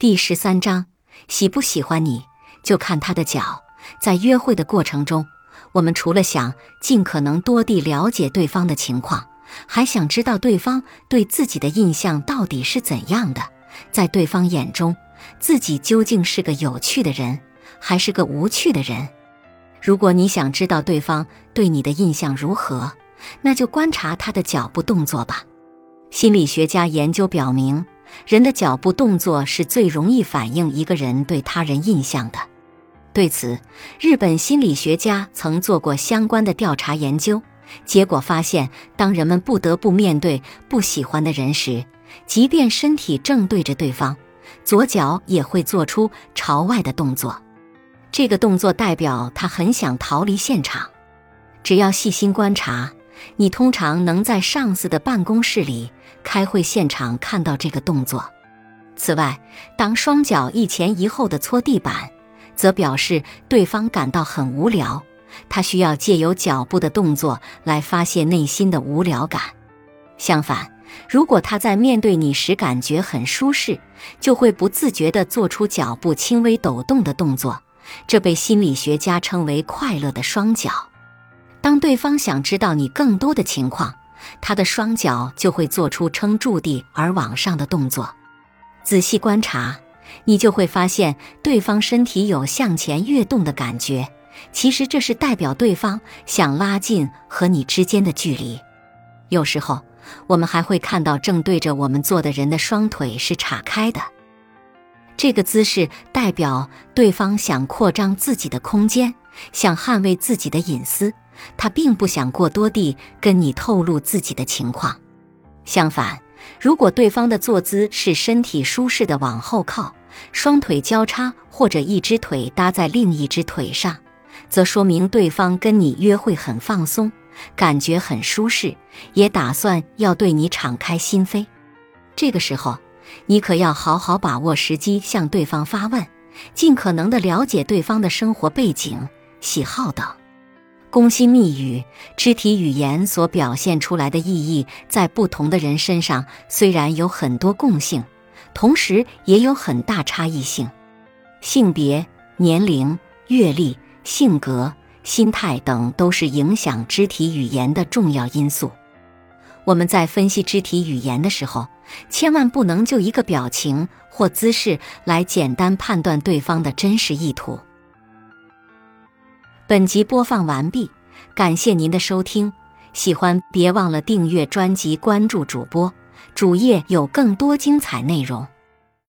第十三章，喜不喜欢你就看他的脚。在约会的过程中，我们除了想尽可能多地了解对方的情况，还想知道对方对自己的印象到底是怎样的。在对方眼中，自己究竟是个有趣的人，还是个无趣的人？如果你想知道对方对你的印象如何，那就观察他的脚步动作吧。心理学家研究表明。人的脚步动作是最容易反映一个人对他人印象的。对此，日本心理学家曾做过相关的调查研究，结果发现，当人们不得不面对不喜欢的人时，即便身体正对着对方，左脚也会做出朝外的动作。这个动作代表他很想逃离现场。只要细心观察。你通常能在上司的办公室里、开会现场看到这个动作。此外，当双脚一前一后的搓地板，则表示对方感到很无聊，他需要借由脚步的动作来发泄内心的无聊感。相反，如果他在面对你时感觉很舒适，就会不自觉地做出脚步轻微抖动的动作，这被心理学家称为“快乐的双脚”。当对方想知道你更多的情况，他的双脚就会做出撑住地而往上的动作。仔细观察，你就会发现对方身体有向前跃动的感觉。其实这是代表对方想拉近和你之间的距离。有时候，我们还会看到正对着我们坐的人的双腿是岔开的。这个姿势代表对方想扩张自己的空间，想捍卫自己的隐私。他并不想过多地跟你透露自己的情况。相反，如果对方的坐姿是身体舒适的往后靠，双腿交叉或者一只腿搭在另一只腿上，则说明对方跟你约会很放松，感觉很舒适，也打算要对你敞开心扉。这个时候，你可要好好把握时机，向对方发问，尽可能的了解对方的生活背景、喜好等。攻心密语，肢体语言所表现出来的意义，在不同的人身上虽然有很多共性，同时也有很大差异性。性别、年龄、阅历、性格、心态等都是影响肢体语言的重要因素。我们在分析肢体语言的时候，千万不能就一个表情或姿势来简单判断对方的真实意图。本集播放完毕，感谢您的收听。喜欢别忘了订阅专辑、关注主播，主页有更多精彩内容。